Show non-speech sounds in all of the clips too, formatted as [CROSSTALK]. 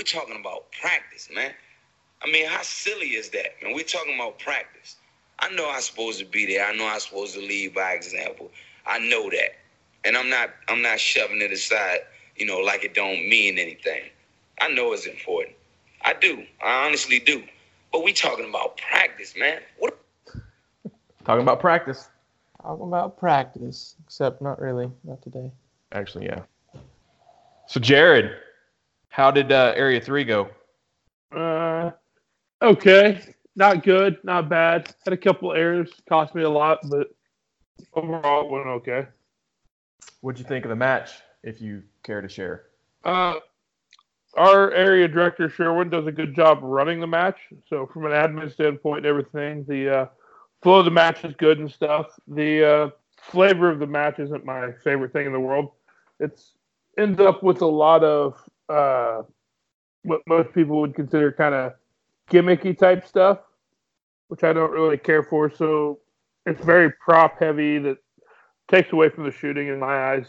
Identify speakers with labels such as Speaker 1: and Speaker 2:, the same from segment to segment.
Speaker 1: We're talking about practice, man. I mean, how silly is that, man? We're talking about practice. I know I'm supposed to be there. I know I'm supposed to lead by example. I know that, and I'm not. I'm not shoving it aside, you know, like it don't mean anything. I know it's important. I do. I honestly do. But we talking about practice, man. What? [LAUGHS]
Speaker 2: Talking about practice.
Speaker 3: Talking about practice, except not really, not today.
Speaker 2: Actually, yeah. So, Jared, how did uh, Area 3 go?
Speaker 4: Uh, okay. Not good, not bad. Had a couple errors, cost me a lot, but overall it went okay.
Speaker 2: What'd you think of the match, if you care to share?
Speaker 4: Uh, our area director Sherwin does a good job running the match. So from an admin standpoint, and everything the uh, flow of the match is good and stuff. The uh, flavor of the match isn't my favorite thing in the world. It's ends up with a lot of uh, what most people would consider kind of gimmicky type stuff, which I don't really care for. So it's very prop heavy that takes away from the shooting in my eyes.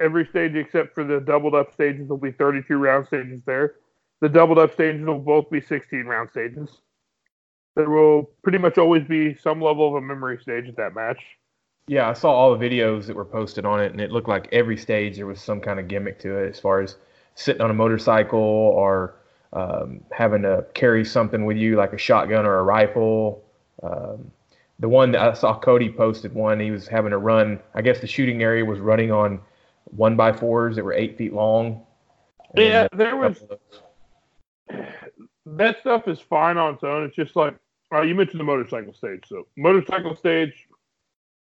Speaker 4: Every stage except for the doubled up stages will be 32 round stages there. The doubled up stages will both be 16 round stages. There will pretty much always be some level of a memory stage at that match.
Speaker 2: Yeah, I saw all the videos that were posted on it, and it looked like every stage there was some kind of gimmick to it, as far as sitting on a motorcycle or um, having to carry something with you, like a shotgun or a rifle. Um, the one that I saw Cody posted one, he was having to run. I guess the shooting area was running on one by fours that were eight feet long.
Speaker 4: Yeah, there was that stuff is fine on its own. It's just like uh, you mentioned the motorcycle stage. So motorcycle stage,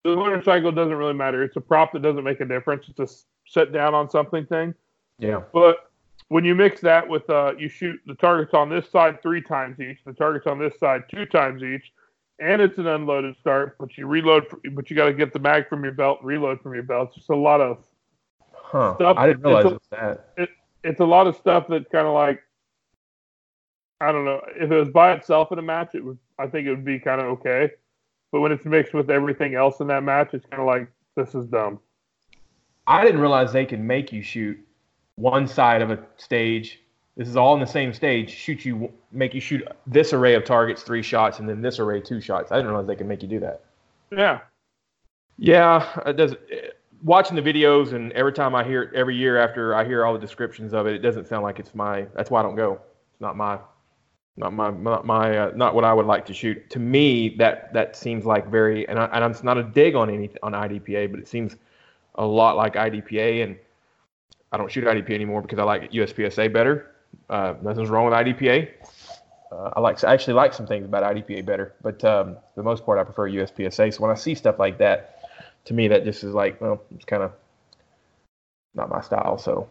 Speaker 4: the motorcycle doesn't really matter. It's a prop that doesn't make a difference. It's a set down on something thing.
Speaker 2: Yeah,
Speaker 4: But when you mix that with uh, you shoot the targets on this side three times each, the targets on this side two times each, and it's an unloaded start, but you reload, but you got to get the mag from your belt, reload from your belt. It's just a lot of
Speaker 2: huh?
Speaker 4: Stuff-
Speaker 2: I didn't realize
Speaker 4: it's a-
Speaker 2: it was that.
Speaker 4: it's a lot of stuff that kind of like I don't know. If it was by itself in a match, it would I think it would be kind of okay. But when it's mixed with everything else in that match, it's kind of like this is dumb.
Speaker 2: I didn't realize they can make you shoot one side of a stage. This is all in the same stage. Shoot you, make you shoot this array of targets three shots, and then this array two shots. I didn't realize they can make you do that.
Speaker 4: Yeah,
Speaker 2: Yeah, it does. Watching the videos, and every time I hear it, every year after I hear all the descriptions of it, it doesn't sound like it's my. That's why I don't go. It's not my, not my, not my, uh, not what I would like to shoot. To me, that that seems like very, and, I, and it's not a dig on any on IDPA, but it seems a lot like IDPA, and I don't shoot IDPA anymore because I like USPSA better. Uh, nothing's wrong with IDPA. Uh, I like I actually like some things about IDPA better, but um, for the most part, I prefer USPSA. So when I see stuff like that, to me, that just is like, well, it's kind of not my style. So,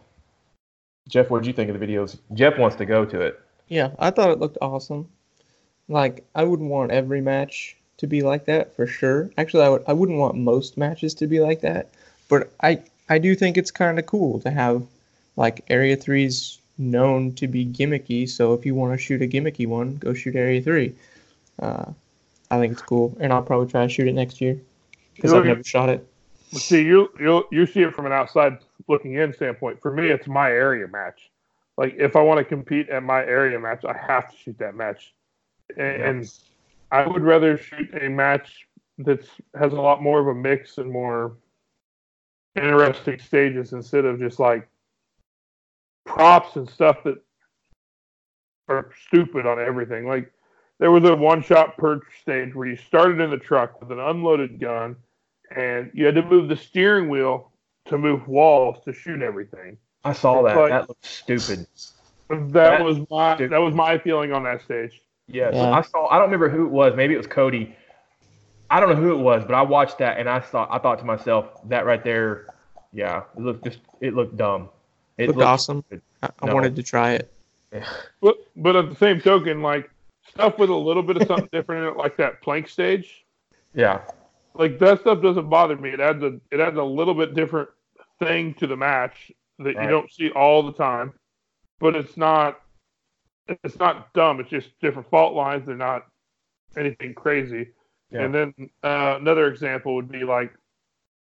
Speaker 2: Jeff, what did you think of the videos? Jeff wants to go to it.
Speaker 3: Yeah, I thought it looked awesome. Like I wouldn't want every match to be like that for sure. Actually, I would I wouldn't want most matches to be like that, but I I do think it's kind of cool to have like Area 3's known to be gimmicky, so if you want to shoot a gimmicky one, go shoot Area 3. Uh, I think it's cool, and I'll probably try to shoot it next year because I've never shot it.
Speaker 4: See, you you you see it from an outside looking in standpoint. For me, it's my area match. Like if I want to compete at my area match, I have to shoot that match, and, and I would rather shoot a match that has a lot more of a mix and more interesting stages instead of just like props and stuff that are stupid on everything. Like there was a one shot perch stage where you started in the truck with an unloaded gun and you had to move the steering wheel to move walls to shoot everything.
Speaker 2: I saw that.
Speaker 4: Like-
Speaker 2: that looks stupid.
Speaker 4: That,
Speaker 2: That-
Speaker 4: was my
Speaker 2: dude.
Speaker 4: that was my feeling on that stage.
Speaker 2: Yes,
Speaker 3: Yeah.
Speaker 2: I saw. I don't remember who it was. Maybe it was Cody. I don't know who it was, but I watched that and I thought. I thought to myself, that right there, yeah, it looked just. It looked dumb. It
Speaker 3: Looked
Speaker 2: looked
Speaker 3: awesome.
Speaker 2: stupid.
Speaker 3: I, I
Speaker 2: No.
Speaker 3: wanted to try it.
Speaker 4: But but at the same token, like stuff with a little bit of something different in it, like that plank stage,
Speaker 2: Yeah,
Speaker 4: like that stuff doesn't bother me. It adds a it adds a little bit different thing to the match that
Speaker 2: Right.
Speaker 4: you don't see all the time. But it's not it's not dumb. It's just different fault lines. They're not anything crazy.
Speaker 2: Yeah.
Speaker 4: And then uh, another example would be like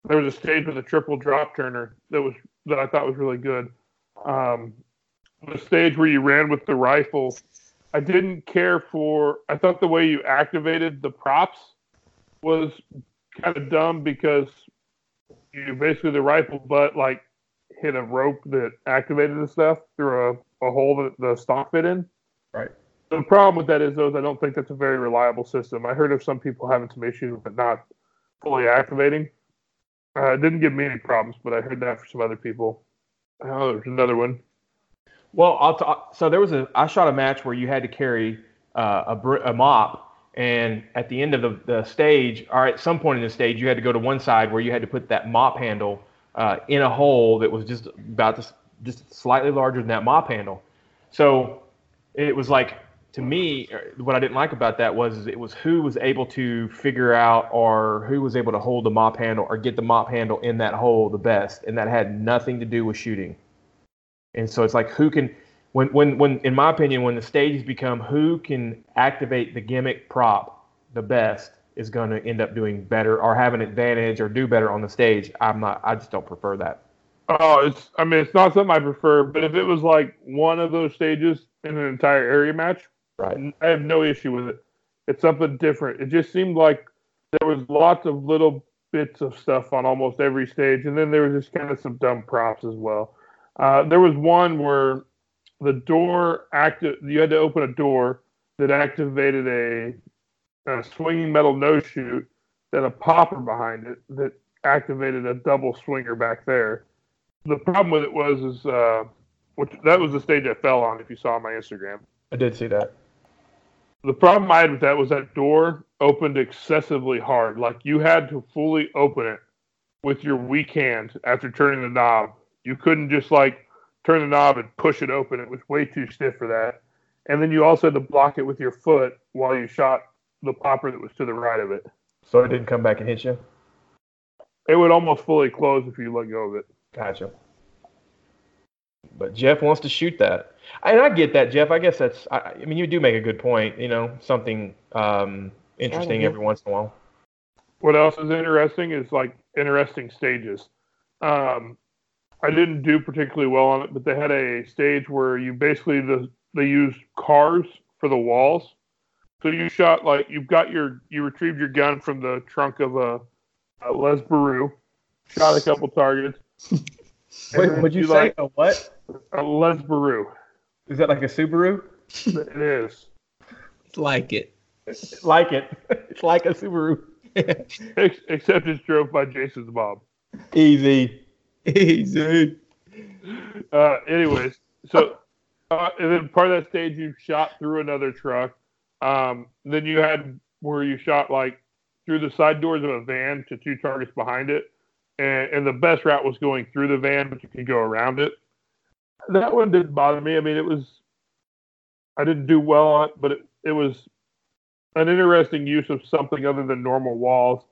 Speaker 4: there was a stage with a triple drop turner that was that I thought was really good. Um, the stage where you ran with the rifle, I didn't care for. I thought the way you activated the props was kind of dumb because you basically the rifle butt like hit a rope that activated the stuff through a, a hole that the stock fit in.
Speaker 2: Right.
Speaker 4: The problem with that is though is I don't think that's a very reliable system. I heard of some people having some issues with it not fully activating. Uh, it didn't give me any problems, but I heard that for some other people. Oh, there's another one.
Speaker 2: Well, I'll t- so there was a I shot a match where you had to carry uh, a, br- a mop, and at the end of the, the stage, or at some point in the stage, you had to go to one side where you had to put that mop handle uh, in a hole that was just about just slightly larger than that mop handle. So it was like to me, uh, what I didn't like about that was it was who was able to figure out or who was able to hold the mop handle or get the mop handle in that hole the best, and that had nothing to do with shooting. And so it's like who can, when when when in my opinion, when the stages become who can activate the gimmick prop the best is going to end up doing better or have an advantage or do better on the stage. I'm not. I just don't prefer that.
Speaker 4: Oh, it's. I mean, it's not something I prefer. But if it was like one of those stages in an entire area match,
Speaker 2: Right.
Speaker 4: I have no issue with it. It's something different. It just seemed like there was lots of little bits of stuff on almost every stage, and then there was just kind of some dumb props as well. Uh, there was one where the door active. You had to open a door that activated a, a swinging metal no shoot, then a popper behind it that activated a double swinger back there. The problem with it was is uh, which that was the stage I fell on. If you saw my Instagram.
Speaker 2: I did see that.
Speaker 4: The problem I had with that was that door opened excessively hard. Like you had to fully open it with your weak hand after turning the knob. You couldn't just like turn the knob and push it open. It was way too stiff for that. And then you also had to block it with your foot while you shot the popper that was to the right of it.
Speaker 2: So it didn't come back and hit you.
Speaker 4: It would almost fully close if you let go of it.
Speaker 2: Gotcha. But Jeff wants to shoot that, and I get that, Jeff. I guess that's. I, I mean, you do make a good point. You know, something um, interesting every once in a while.
Speaker 4: What else is interesting is like interesting stages. Um, I didn't do particularly well on it, but they had a stage where you basically the they used cars for the walls. So you shot like you've got your you retrieved your gun from the trunk of a, a Les Baru, shot a couple targets. [LAUGHS]
Speaker 2: Wait,
Speaker 4: then
Speaker 2: what'd you say?
Speaker 4: like
Speaker 2: a what?
Speaker 4: A Les Baru.
Speaker 2: Is that like a Subaru?
Speaker 4: It is.
Speaker 3: It's [LAUGHS] like it.
Speaker 2: like it. [LAUGHS] It's like a Subaru. [LAUGHS]
Speaker 4: Ex- except it's drove by Jason's mom.
Speaker 2: Easy.
Speaker 3: Easy.
Speaker 4: Uh, anyways, so uh, and then part of that stage you shot through another truck. Um, then you had where you shot like through the side doors of a van to two targets behind it, and, and the best route was going through the van, but you could go around it. That one didn't bother me. I mean, it was I didn't do well on it, but it, it was an interesting use of something other than normal walls,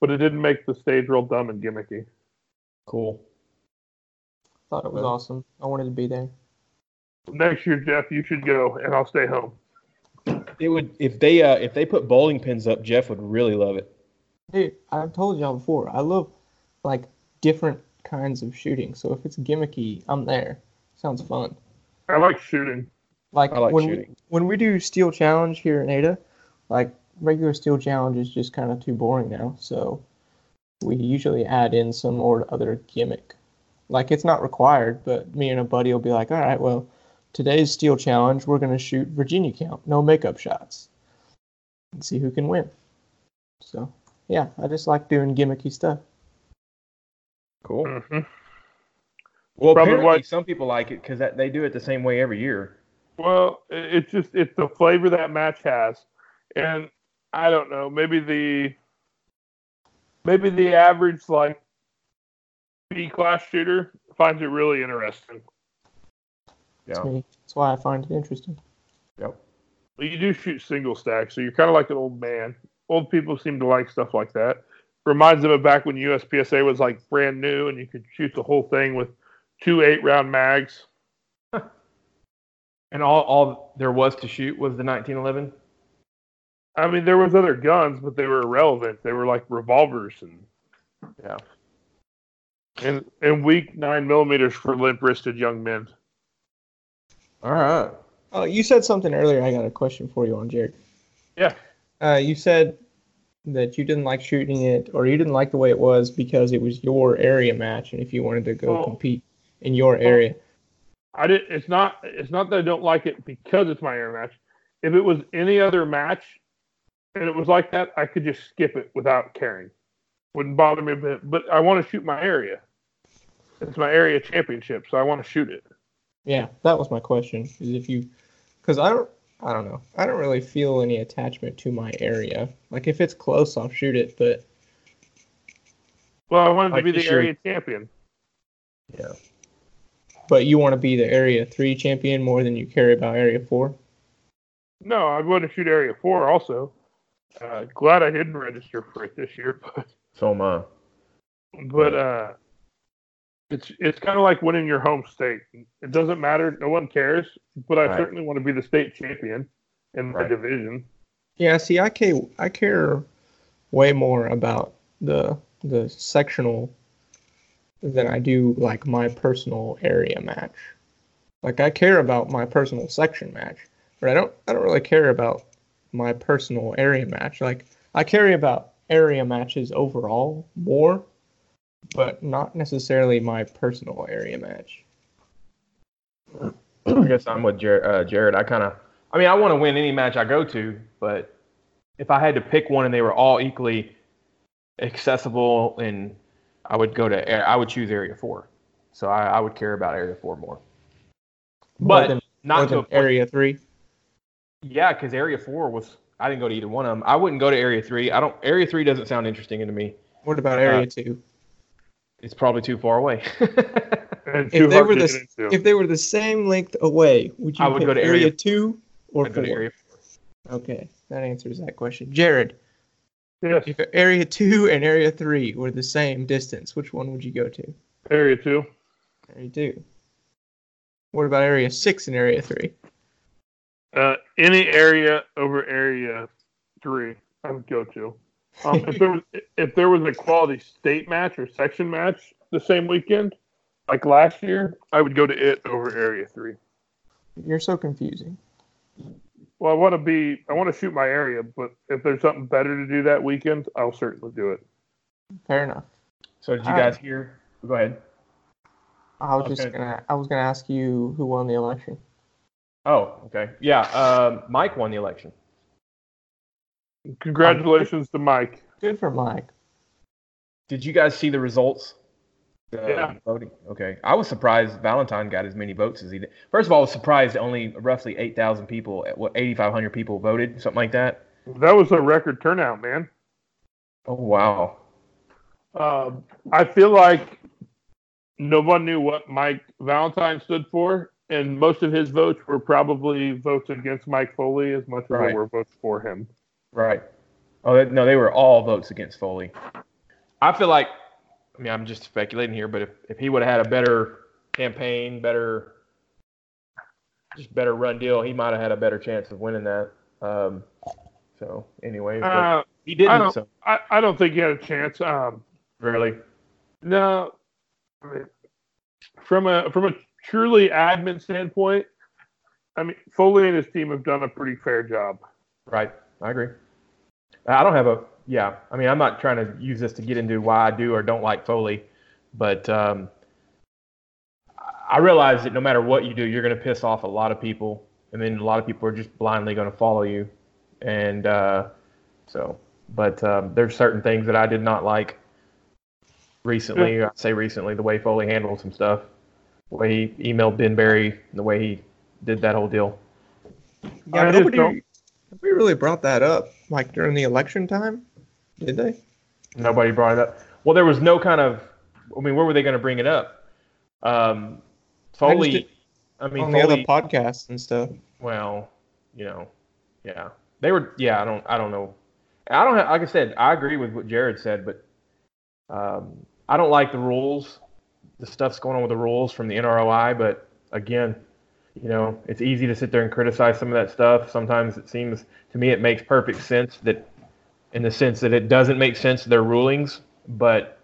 Speaker 4: but it didn't make the stage real dumb and gimmicky.
Speaker 2: Cool.
Speaker 3: Thought it was
Speaker 2: Well.
Speaker 3: awesome. I wanted to be there.
Speaker 4: Next year, Jeff, you should go, and I'll stay home.
Speaker 2: It would if they uh, if they put bowling pins up, Jeff would really love it.
Speaker 3: Dude, I've told y'all before. I love like different kinds of shooting. So if it's gimmicky, I'm there. Sounds fun.
Speaker 4: I like shooting.
Speaker 3: Like,
Speaker 2: I like
Speaker 3: when
Speaker 2: shooting.
Speaker 3: We, when we do steel challenge here in Ada, like regular steel challenge is just kind of too boring now. So we usually add in some or other gimmick. Like it's not required, but me and a buddy will be like, all right, well, today's steel challenge, we're gonna shoot Virginia count, no makeup shots, and see who can win. So yeah, I just like doing gimmicky stuff.
Speaker 2: Cool.
Speaker 4: hmm
Speaker 2: Well,
Speaker 4: Probably
Speaker 2: apparently
Speaker 4: what-
Speaker 2: some people like it because they do it the same way every year.
Speaker 4: Well, it's just it's the flavor that match has, and I don't know. Maybe the maybe the average like B class shooter finds it really interesting.
Speaker 3: That's
Speaker 2: Yeah.
Speaker 3: me. That's why I find it interesting.
Speaker 2: Yep.
Speaker 4: Well, you do shoot single stack, so you're kind of like an old man. Old people seem to like stuff like that. Reminds them of back when USPSA was like brand new and you could shoot the whole thing with two eight round mags.
Speaker 2: And all all there was to shoot was the 1911.
Speaker 4: I mean, there was other guns, but they were irrelevant. They were like revolvers and
Speaker 2: Yeah.
Speaker 4: and and weak nine millimeters for limp wristed young men.
Speaker 2: All right.
Speaker 3: Oh, you said something earlier. I got a question for you on Jared.
Speaker 4: Yeah.
Speaker 3: Uh, you said that you didn't like shooting it, or you didn't like the way it was because it was your area match, and if you wanted to go
Speaker 4: Oh.
Speaker 3: compete in your area,
Speaker 4: I did. It's not. It's not that I don't like it because it's my air match. If it was any other match, and it was like that, I could just skip it without caring. Wouldn't bother me a bit. But I want to shoot my area. It's my area championship, so I want to shoot it.
Speaker 3: yeah, that was my question. Is if you, because I don't, I don't know, I don't really feel any attachment to my area. Like if it's close, I'll shoot it, but
Speaker 4: Well, I wanted
Speaker 2: Like
Speaker 4: to be the
Speaker 2: year-
Speaker 4: area champion.
Speaker 2: Yeah.
Speaker 3: But you want to be the area three champion more than you care about area four.
Speaker 4: No, I want to shoot area four also. Uh, glad I didn't register for it this year, [LAUGHS] but
Speaker 2: So am I.
Speaker 4: but uh, it's it's kind of like winning your home state. It doesn't matter; no one cares. But I
Speaker 2: Right.
Speaker 4: certainly want to be the state champion in my
Speaker 2: Right.
Speaker 4: division.
Speaker 3: Yeah, see, I care, I care way more about the the sectional than I do like my personal area match. Like I care about my personal section match, but I don't I don't really care about my personal area match. Like I care about area matches overall more, but not necessarily my personal area match.
Speaker 2: I guess I'm with Jared. Uh, Jared. I kind of, I mean, I want to win any match I go to, but if I had to pick one and they were all equally accessible, and I would go to, I would choose Area Four. So I, I would care about Area Four more.
Speaker 3: More
Speaker 2: But
Speaker 3: than, more
Speaker 2: not to
Speaker 3: than area three.
Speaker 2: yeah, because Area Four was. I didn't go to either one of them. I wouldn't go to Area Three. I don't. Area Three doesn't sound interesting to me.
Speaker 3: What about area uh, two?
Speaker 2: It's probably too far away. [LAUGHS]
Speaker 4: And
Speaker 3: If they were the if they were the same length away, would you
Speaker 2: I would go to
Speaker 3: area,
Speaker 2: area-
Speaker 3: two or
Speaker 2: I'd
Speaker 3: four?
Speaker 2: go to Area
Speaker 3: Okay, that answers that question. Jared,
Speaker 4: yes,
Speaker 3: if area two and area three were the same distance, which one would you go to?
Speaker 4: area two.
Speaker 3: Area two. What about area six and area three?
Speaker 4: Uh, any area over area three, I would go to. Um, if there was [LAUGHS] if there was a quality state match or section match the same weekend, like last year, I would go to it over area three.
Speaker 3: You're so confusing.
Speaker 4: Well, I want to be I want to shoot my area, but if there's something better to do that weekend, I'll certainly do it.
Speaker 3: Fair enough.
Speaker 2: so did you
Speaker 3: All right.
Speaker 2: guys hear? Go ahead.
Speaker 3: I was just gonna I was gonna ask you who won the election.
Speaker 2: Oh, okay. Yeah. Um, Mike won the election.
Speaker 4: Congratulations to Mike.
Speaker 3: Good for Mike.
Speaker 2: Did you guys see the results? The
Speaker 4: Yeah.
Speaker 2: Voting. Okay. I was surprised Valentine got as many votes as he did. First of all, I was surprised only roughly 8,000 people, what 8,500 people voted, something like that.
Speaker 4: That was a record turnout, man.
Speaker 2: Oh wow.
Speaker 4: Um, I feel like no one knew what Mike Valentine stood for, and most of his votes were probably votes against Mike Foley as much as
Speaker 2: Right.
Speaker 4: they were votes for him.
Speaker 2: Right. Oh no, they were all votes against Foley. I feel like, I mean, I'm just speculating here, but if, if he would have had a better campaign, better, just better run deal, he might have had a better chance of winning that. Um, so anyway,
Speaker 4: Uh,
Speaker 2: he didn't.
Speaker 4: don't-
Speaker 2: So
Speaker 4: I, I don't think he had a chance. Um,
Speaker 2: really,
Speaker 4: no, I mean, from a from a truly admin standpoint, I mean Foley and his team have done a pretty fair job.
Speaker 2: Right. I agree. I don't have a yeah. I mean, I'm not trying to use this to get into why I do or don't like Foley, but um, I realize that no matter what you do, you're going to piss off a lot of people, and then a lot of people are just blindly going to follow you, and uh, so. But um, there's certain things that I did not like recently. I say recently, the way Foley handled some stuff, the way he emailed Ben Berry, the way he did that whole deal.
Speaker 3: Yeah,
Speaker 4: I just
Speaker 3: nobody,
Speaker 4: don't-
Speaker 3: nobody really brought that up like during the election time, did they?
Speaker 2: Nobody brought it up. Well, there was no kind of. I mean, where were they going to bring it up? Um, Foley.
Speaker 3: did-
Speaker 2: I, mean,
Speaker 3: On the other podcasts and stuff.
Speaker 2: well, you know, yeah, they were. Yeah, I don't. I don't know. I don't. Have, like I said, I agree with what Jared said, but um, I don't like the rules. The stuff's going on with the rules from the NROI, but again, you know, it's easy to sit there and criticize some of that stuff. Sometimes it seems to me it makes perfect sense that, in the sense that it doesn't make sense their rulings, but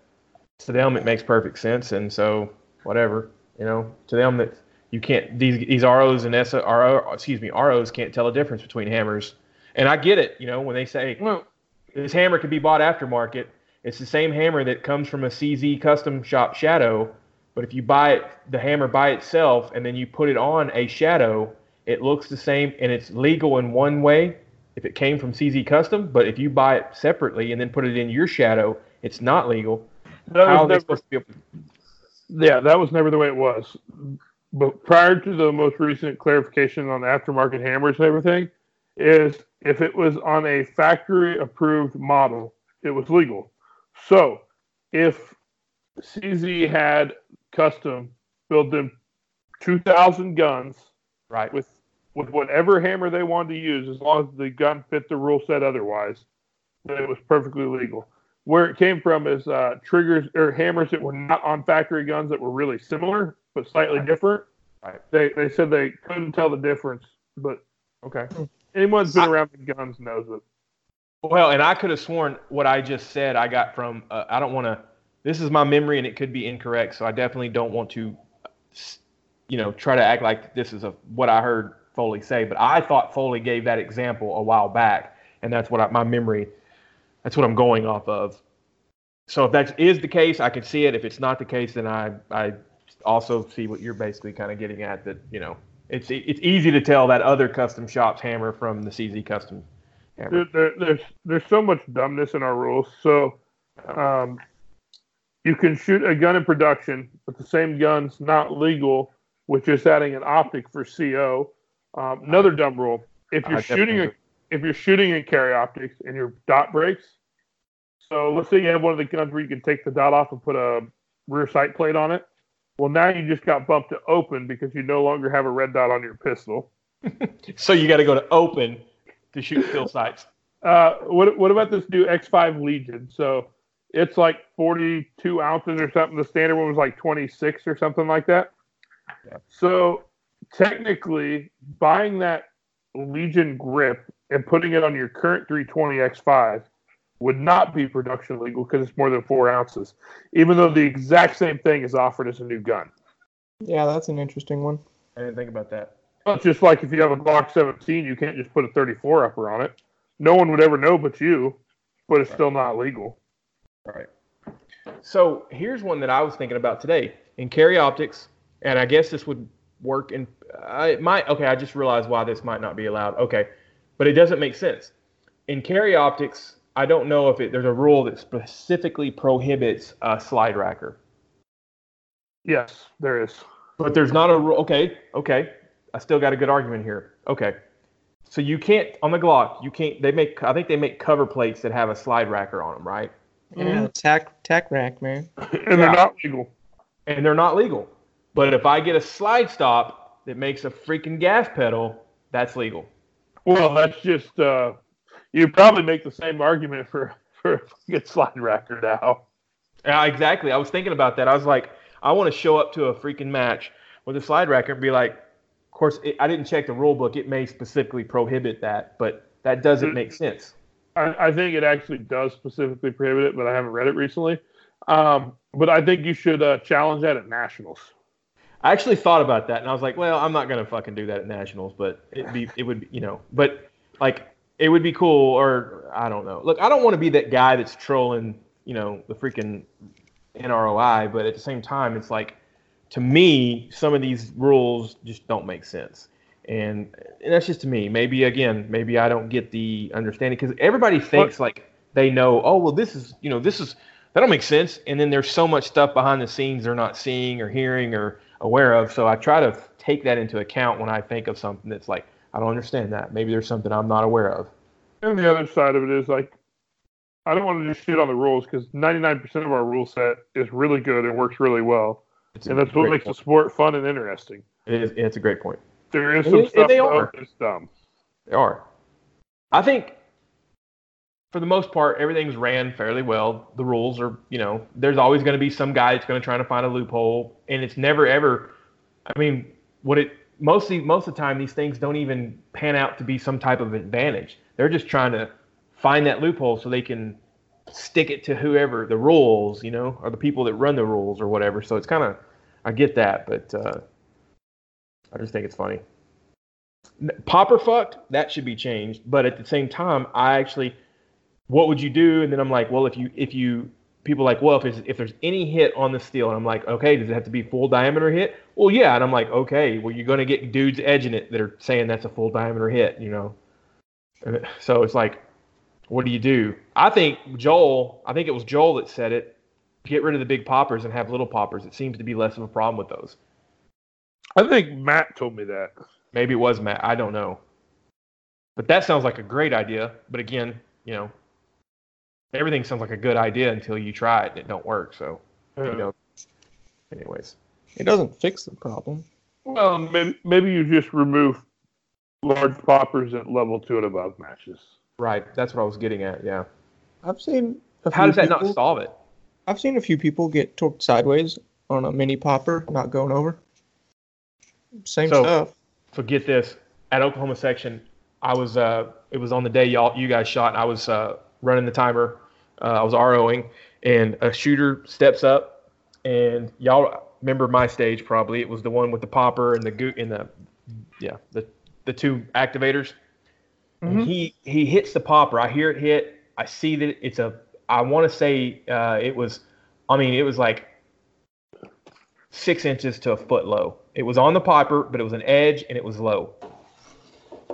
Speaker 2: to them it makes perfect sense, and so whatever, you know, to them that You can't these these ROs and S RO excuse me ROs can't tell a difference between hammers. And I get it, you know, when they say
Speaker 4: Well,
Speaker 2: this hammer can be bought aftermarket. It's the same hammer that comes from a CZ custom shop shadow, but if you buy it, the hammer by itself, and then you put it on a shadow, it looks the same and it's legal in one way if it came from CZ custom. But if you buy it separately and then put it in your shadow, it's not legal.
Speaker 4: that
Speaker 2: How are they
Speaker 4: never,
Speaker 2: supposed to be able to?
Speaker 4: yeah, that was never the way it was. But prior to the most recent clarification on aftermarket hammers and everything, is if it was on a factory approved model, it was legal. So if CZ had custom built them 2,000 guns
Speaker 2: Right.
Speaker 4: with with whatever hammer they wanted to use, as long as the gun fit the rule set otherwise, then it was perfectly legal. Where it came from is uh, triggers or hammers that were not on factory guns that were really similar but slightly
Speaker 2: Right.
Speaker 4: different.
Speaker 2: Right.
Speaker 4: They they said they couldn't tell the difference, but
Speaker 2: Okay.
Speaker 4: anyone who's been
Speaker 2: I-
Speaker 4: around the guns knows it.
Speaker 2: Well, and I could have sworn what I just said I got from. Uh, I don't want to. This is my memory, and it could be incorrect. So I definitely don't want to, you know, try to act like this is a what I heard Foley say. But I thought Foley gave that example a while back, and that's what I, my memory. That's what I'm going off of. So if that is the case, I can see it. If it's not the case, then I I also see what you're basically kind of getting at. That you know, it's it's easy to tell that other custom shop's hammer from the CZ custom hammer.
Speaker 4: There, there, there's there's so much dumbness in our rules. So, um, you can shoot a gun in production, but the same gun's not legal with just adding an optic for CO. Um, another dumb rule: if you're
Speaker 2: I
Speaker 4: shooting a, if you're shooting in carry optics and your dot breaks, so let's say you have one of the guns where you can take the dot off and put a rear sight plate on it. Well, now you just got bumped to open because you no longer have a red dot on your pistol. [LAUGHS]
Speaker 2: So you got to go to open to shoot still sights.
Speaker 4: Uh, what what about this new X5 Legion? So it's like 42 ounces or something. The standard one was like 26 or something like that.
Speaker 2: Yeah.
Speaker 4: So technically, buying that Legion grip and putting it on your current 320 X5 would not be production legal because it's more than four ounces, even though the exact same thing is offered as a new gun.
Speaker 3: Yeah, that's an interesting one.
Speaker 2: I didn't think about that.
Speaker 4: It's just like if you have a Glock 17, you can't just put a 34 upper on it. No one would ever know but you, but it's still not legal.
Speaker 2: Right. So here's one that I was thinking about today in carry optics, and I guess this would work in. Uh, it might. Okay, I just realized why this might not be allowed. Okay, but it doesn't make sense. In carry optics, I don't know if it, there's a rule that specifically prohibits a slide racker,
Speaker 4: Yes, there is.
Speaker 2: but there's not a rule. Okay, okay, I still got a good argument here. Okay, so you can't on the Glock. You can't. They make. I think they make cover plates that have a slide racker on them, right?
Speaker 3: Yeah, tack tack rack, man. [LAUGHS]
Speaker 4: And
Speaker 2: Yeah.
Speaker 4: they're not legal.
Speaker 2: and they're not legal. But if I get a slide stop that makes a freaking gas pedal, that's legal.
Speaker 4: Well, that's just uh, you probably make the same argument for for a slide racker now.
Speaker 2: Yeah, exactly. I was thinking about that. I was like, I want to show up to a freaking match with a slide racker and be like, of course, it, I didn't check the rule book. It may specifically prohibit that, but that doesn't make sense.
Speaker 4: I, I think it actually does specifically prohibit it, but I haven't read it recently. Um, but I think you should uh, challenge that at nationals.
Speaker 2: I actually thought about that, and I was like, well, I'm not gonna fucking do that at nationals, but it'd be, it would, be, you know, but like, it would be cool, or I don't know. Look, I don't want to be that guy that's trolling, you know, the freaking NROI, but at the same time, it's like, to me, some of these rules just don't make sense, and, and that's just to me. Maybe again, maybe I don't get the understanding because everybody thinks like they know. Oh, well, this is, you know, this is that don't make sense, and then there's so much stuff behind the scenes they're not seeing or hearing or aware of. So I try to take that into account when I think of something that's like, I don't understand that. Maybe there's something I'm not aware of.
Speaker 4: And the other side of it is like, I don't want to just shit on the rules because 99% of our rule set is really good and works really well,
Speaker 2: It's
Speaker 4: and that's what makes the sport fun and interesting.
Speaker 2: It is, it's a great point.
Speaker 4: There is
Speaker 2: And
Speaker 4: some stuff
Speaker 2: they are.
Speaker 4: that's dumb.
Speaker 2: They are. I think for the most part, everything's ran fairly well. The rules are, you know, there's always going to be some guy that's going to try to find a loophole, and it's never ever. I mean, what it mostly most of the time these things don't even pan out to be some type of advantage. They're just trying to find that loophole so they can stick it to whoever the rules, you know, or the people that run the rules or whatever. So it's kind of, I get that, but uh, I just think it's funny. Popper fucked, that should be changed. But at the same time, I actually, what would you do? And then I'm like, well, if you if you people are like, well, if it's, if there's any hit on the steel, and I'm like, okay, does it have to be full diameter hit? Well, yeah, and I'm like, okay, well, you're gonna get dudes edging it that are saying that's a full diameter hit, you know. And so it's like, what do you do? I think Joel, I think it was Joel that said it. Get rid of the big poppers and have little poppers. It seems to be less of a problem with those.
Speaker 4: I think Matt told me that.
Speaker 2: Maybe it was Matt. I don't know. But that sounds like a great idea. But again, you know, everything sounds like a good idea until you try it and it don't work. So, you know, anyways.
Speaker 3: It doesn't fix the problem.
Speaker 4: Well, maybe, maybe you just remove large poppers at level two and above matches.
Speaker 2: Right. That's what I was getting at. Yeah.
Speaker 3: I've seen. A
Speaker 2: How
Speaker 3: few
Speaker 2: does that
Speaker 3: people,
Speaker 2: not solve it?
Speaker 3: I've seen a few people get torqued sideways on a mini popper, not going over. Same
Speaker 2: So-
Speaker 3: stuff.
Speaker 2: Forget this. At Oklahoma section, I was, uh, it was on the day y'all, you guys shot. I was, uh, running the timer. Uh, I was ROing and a shooter steps up and y'all remember my stage probably. It was the one with the popper and the goo and the, yeah, the, the two activators. And
Speaker 3: Mhm.
Speaker 2: he he hits the popper. I hear it hit. I see that it's a. I want to say uh, it was. I mean, it was like six inches to a foot low. It was on the popper, but it was an edge and it was low.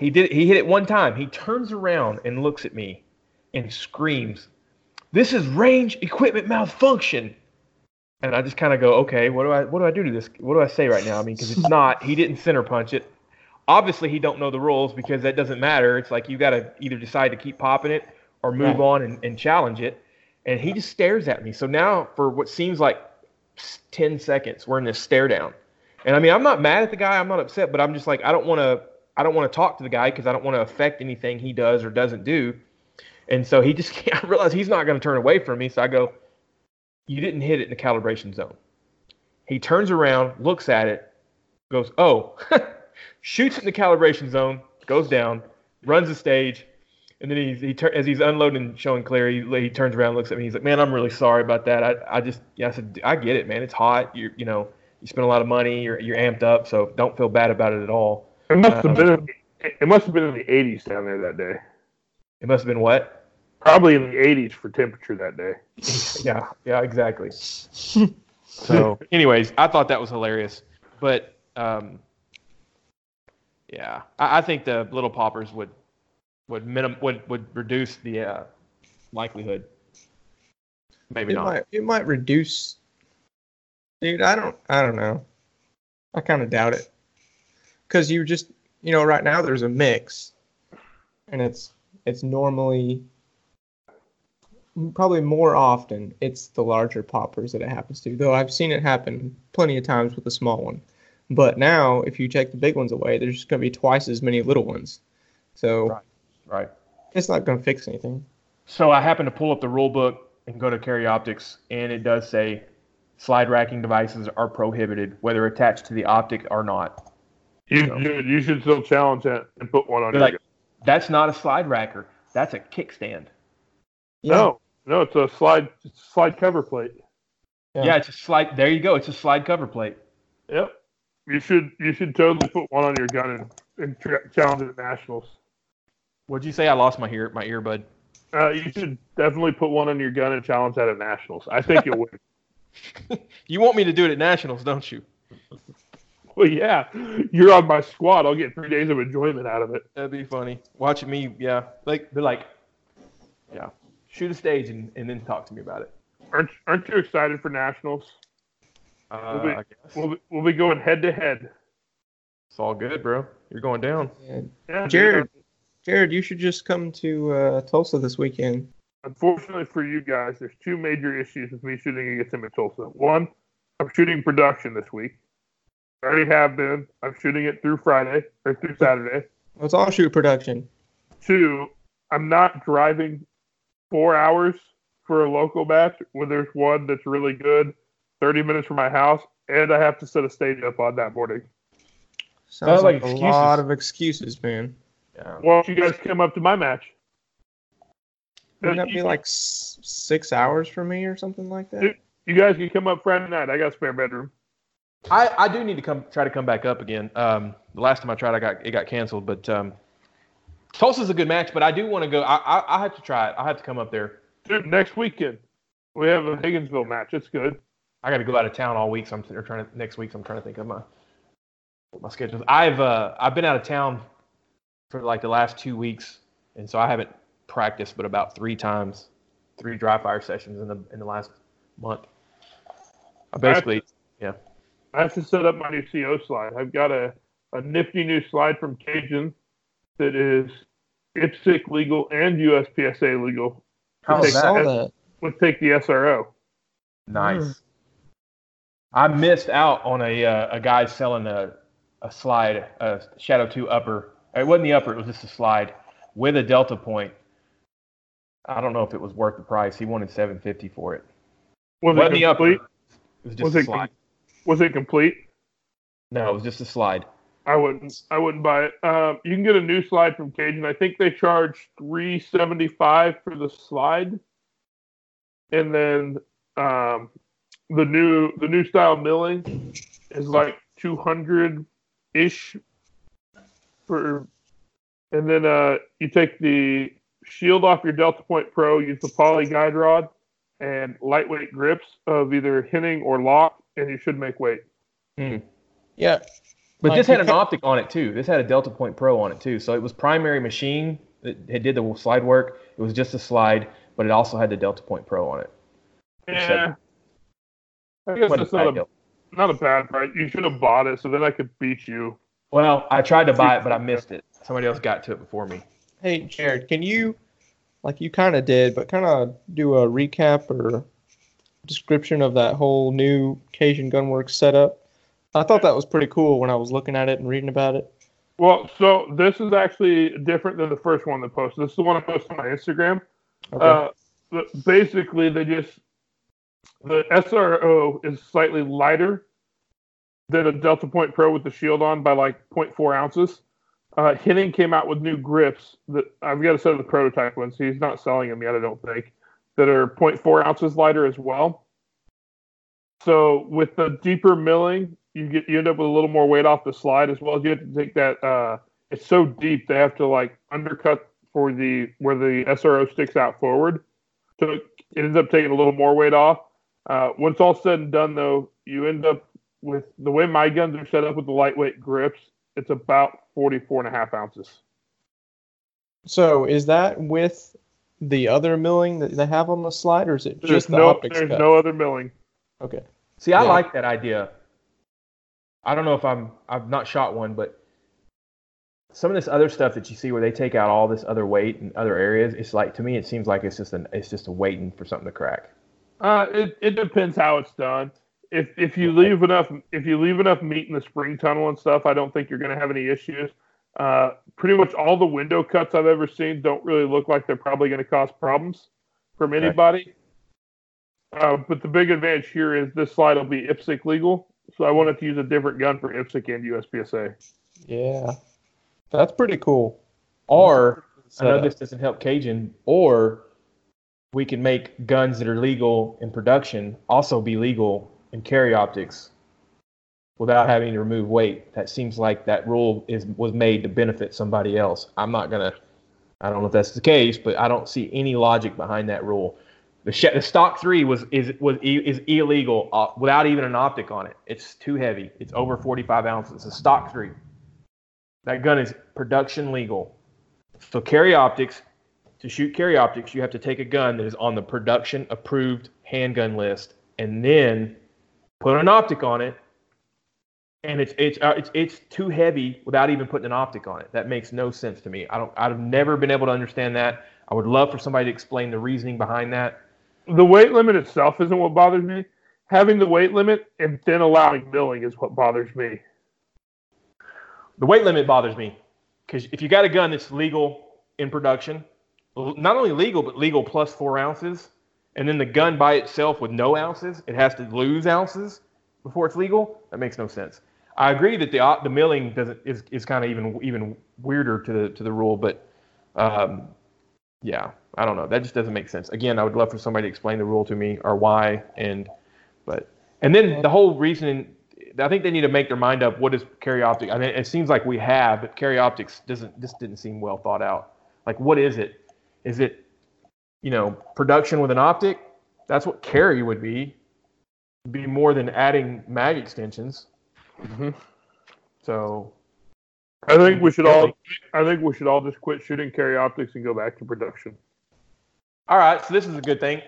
Speaker 2: He did. He hit it one time. He turns around and looks at me, and screams, "This is range equipment malfunction." And I just kind of go, "Okay, what do I what do I do to this? What do I say right now? I mean, because it's [LAUGHS] not. He didn't center punch it obviously he don't know the rules because that doesn't matter. It's like you got to either decide to keep popping it or move
Speaker 3: Right.
Speaker 2: on and, and challenge it. And he just stares at me. So now for what seems like 10 seconds, we're in this stare down. And I mean, I'm not mad at the guy. I'm not upset, but I'm just like, I don't want to, I don't want to talk to the guy because I don't want to affect anything he does or doesn't do. And so he just, [LAUGHS] I realize he's not going to turn away from me. So I go, you didn't hit it in the calibration zone. He turns around, looks at it, goes, oh, [LAUGHS] shoots in the calibration zone, goes down, runs the stage, and then he's, he tur- as he's unloading and showing clear, he, he turns around, looks at me, he's like, "Man, I'm really sorry about that. I, I just, yeah, I said, I get it, man. It's hot. You, you know, you spend a lot of money. You're, you're amped up, so don't feel bad about it at all.
Speaker 4: It must
Speaker 2: Uh,
Speaker 4: have been. It must have been in the 80s down there that day.
Speaker 2: It must have been what?
Speaker 4: Probably in the 80s for temperature that day. [LAUGHS]
Speaker 2: Yeah, yeah, exactly. [LAUGHS] So, anyways, I thought that was hilarious, but um, yeah, I, I think the little poppers would would minim would would reduce the uh, likelihood. Maybe
Speaker 3: It
Speaker 2: not.
Speaker 3: might it might reduce dude, I don't I don't know. I kind of doubt it. Cuz you just, you know, right now there's a mix and it's it's normally probably more often it's the larger poppers that it happens to. Though I've seen it happen plenty of times with a small one. But now if you take the big ones away, there's just going to be twice as many little ones. So
Speaker 2: Right. Right.
Speaker 3: it's not going to fix anything.
Speaker 2: So I happened to pull up the rule book and go to Carry Optics, and it does say slide racking devices are prohibited, whether attached to the optic or not.
Speaker 4: You,
Speaker 2: So-
Speaker 4: you, you should still challenge that and put one on
Speaker 2: They're
Speaker 4: your
Speaker 2: like, that's not a slide racker. That's a kickstand.
Speaker 4: No, no, it's a slide it's a slide cover plate.
Speaker 3: Yeah.
Speaker 2: Yeah. it's a slide. There you go. It's a slide cover plate.
Speaker 4: Yep. You should you should totally put one on your gun and, and tra- challenge it at nationals.
Speaker 2: What'd you say? I lost my ear, my earbud.
Speaker 4: Uh, you should definitely put one on your gun and challenge that at nationals. I think you'll [LAUGHS] win.
Speaker 2: You want me to do it at nationals, don't you? [LAUGHS]
Speaker 4: Well, yeah, you're on my squad. I'll get three days of enjoyment out of it.
Speaker 2: That'd be funny. Watching me, yeah. Like they're like, yeah, shoot a stage and, and then talk to me about it.
Speaker 4: Aren't aren't you excited for nationals?
Speaker 2: Uh,
Speaker 4: be-
Speaker 2: I guess
Speaker 4: We'll be, we'll be going head to head.
Speaker 2: it's all good, bro. You're going down.
Speaker 3: And
Speaker 4: Yeah,
Speaker 3: Jared, Jared, you should just come to uh, Tulsa this weekend.
Speaker 4: Unfortunately for you guys, there's two major issues with me shooting against him at Tulsa. One, I'm shooting production this week. I already have been. I'm shooting it through Friday or through Saturday.
Speaker 3: Let's all shoot production.
Speaker 4: Two, I'm not driving four hours for a local match when there's one that's really good, 30 minutes from my house, and I have to set a stage up on that morning.
Speaker 3: Sounds
Speaker 2: like
Speaker 3: like, a
Speaker 2: excuses.
Speaker 3: lot of excuses, man.
Speaker 2: Yeah.
Speaker 4: Why don't you guys come up to my match?
Speaker 3: Wouldn't that
Speaker 4: You-
Speaker 3: be like s- six hours for me or something like that?
Speaker 4: You guys can come up Friday night. I got a spare bedroom.
Speaker 2: I, I do need to come try to come back up again. Um, the last time I tried, I got it got canceled. But um, Tulsa's a good match, but I do want to go. I, I I have to try it. I have to come up there.
Speaker 4: Dude, next weekend we have a Higginsville match. It's good.
Speaker 2: I got to go out of town all week, so I'm trying to next week. So I'm trying to think of my my schedules. I've uh I've been out of town for like the last two weeks, and so I haven't practiced but about three times, three dry fire sessions in the in the last month. I basically yeah.
Speaker 4: I have to set up my new CO slide. I've got a, a nifty new slide from Cajun that is IPSC legal and USPSA legal.
Speaker 2: How
Speaker 3: I
Speaker 2: is
Speaker 3: saw
Speaker 2: that?
Speaker 3: that.
Speaker 4: Would take the SRO.
Speaker 2: Nice.
Speaker 3: Mm.
Speaker 2: I missed out on a uh, a guy selling a a slide, a Shadow Two upper. It wasn't the upper; it was just a slide with a Delta point. I don't know if it was worth the price. He wanted seven fifty for it.
Speaker 4: Was
Speaker 2: wasn't
Speaker 4: it
Speaker 2: the upper. It was just
Speaker 4: Was
Speaker 2: a
Speaker 4: it
Speaker 2: slide.
Speaker 4: Was it complete?
Speaker 2: No, it was just a slide.
Speaker 4: I wouldn't. I wouldn't buy it. Um, you can get a new slide from Cajun. I think they charge three seventy five for the slide, and then um, the new the new style milling is like two hundred ish for, and then uh, you take the shield off your Delta Point Pro, use the poly guide rod, and lightweight grips of either Henning or lock, and you should make weight. Hmm.
Speaker 3: Yeah.
Speaker 2: But
Speaker 3: Like,
Speaker 2: this had
Speaker 3: you
Speaker 2: an
Speaker 3: ca-
Speaker 2: optic on it too. This had a Delta Point Pro on it too. So it was primary machine that had did the slide work. It was just a slide, but it also had the Delta Point Pro on it.
Speaker 4: Yeah. I guess
Speaker 2: Wasn't
Speaker 4: that's not a
Speaker 2: deal.
Speaker 4: not a bad price. You should have bought it, so then I could beat you.
Speaker 2: Well, I tried to buy it, but I missed it. Somebody else got to it before me.
Speaker 3: Hey, Jared, can you, like you kind of did, but kind of do a recap or description of that whole new Cajun Gunworks setup? I thought that was pretty cool when I was looking at it and reading about it.
Speaker 4: Well, so this is actually different than the first one that posted. This is the one I posted on my Instagram.
Speaker 3: Okay.
Speaker 4: Uh, basically, they just the SRO is slightly lighter than a Delta Point Pro with the shield on by like 0.4 ounces. Uh, Henning came out with new grips that I've got a set of the prototype ones. He's not selling them yet, I don't think. That are 0.4 ounces lighter as well. So with the deeper milling, you get you end up with a little more weight off the slide as well as you have to take that. Uh, it's so deep they have to like undercut for the where the SRO sticks out forward. So it ends up taking a little more weight off. Uh, when all said and done, though, you end up with the way my guns are set up with the lightweight grips. It's about 44 and a half ounces.
Speaker 3: so is that with the other milling that they have on the slide, or is it
Speaker 4: There's
Speaker 3: just the
Speaker 4: no
Speaker 3: optics
Speaker 4: there's
Speaker 3: cut?
Speaker 4: no other milling.
Speaker 3: Okay.
Speaker 2: See, I
Speaker 3: Yeah.
Speaker 2: like that idea. I don't know if I'm I've not shot one, but some of this other stuff that you see where they take out all this other weight in other areas, it's like to me it seems like it's just an it's just a waiting for something to crack.
Speaker 4: Uh, it, it depends how it's done. If if you leave enough if you leave enough meat in the spring tunnel and stuff, I don't think you're going to have any issues. Uh, pretty much all the window cuts I've ever seen don't really look like they're probably going to cause problems from anybody. Uh, but the big advantage here is this slide will be IPSC legal, so I wanted to use a different gun for IPSC and USPSA.
Speaker 3: Yeah. That's pretty cool.
Speaker 2: Or I know this doesn't help Cajun, or we can make guns that are legal in production also be legal in carry optics without having to remove weight. That seems like that rule is was made to benefit somebody else. I'm not gonna. I don't know if that's the case, but I don't see any logic behind that rule. The, sh- the stock three was is was is illegal uh, without even an optic on it. It's too heavy. It's over 45 ounces. A stock three. That gun is production legal. So carry optics, to shoot carry optics, you have to take a gun that is on the production approved handgun list and then put an optic on it. And it's it's uh, it's it's too heavy without even putting an optic on it. That makes no sense to me. I don't I've never been able to understand that. I would love for somebody to explain the reasoning behind that.
Speaker 4: The weight limit itself isn't what bothers me. Having the weight limit and then allowing milling is what bothers me.
Speaker 2: The weight limit bothers me because if you got a gun that's legal in production, not only legal but legal plus four ounces, and then the gun by itself with no ounces, it has to lose ounces before it's legal. That makes no sense. I agree that the the milling doesn't is, is kind of even even weirder to the to the rule, but um, yeah, I don't know. That just doesn't make sense. Again, I would love for somebody to explain the rule to me or why and but and then the whole reason I think they need to make their mind up. What is carry optic? I mean, it seems like we have, but carry optics doesn't. This didn't seem well thought out. Like, what is it? Is it, you know, production with an optic? That's what carry would be. Be more than adding mag extensions.
Speaker 4: Mhm.
Speaker 2: So
Speaker 4: I think we should all. I think we should all just quit shooting carry optics and go back to production.
Speaker 2: All right, so this is a good thing.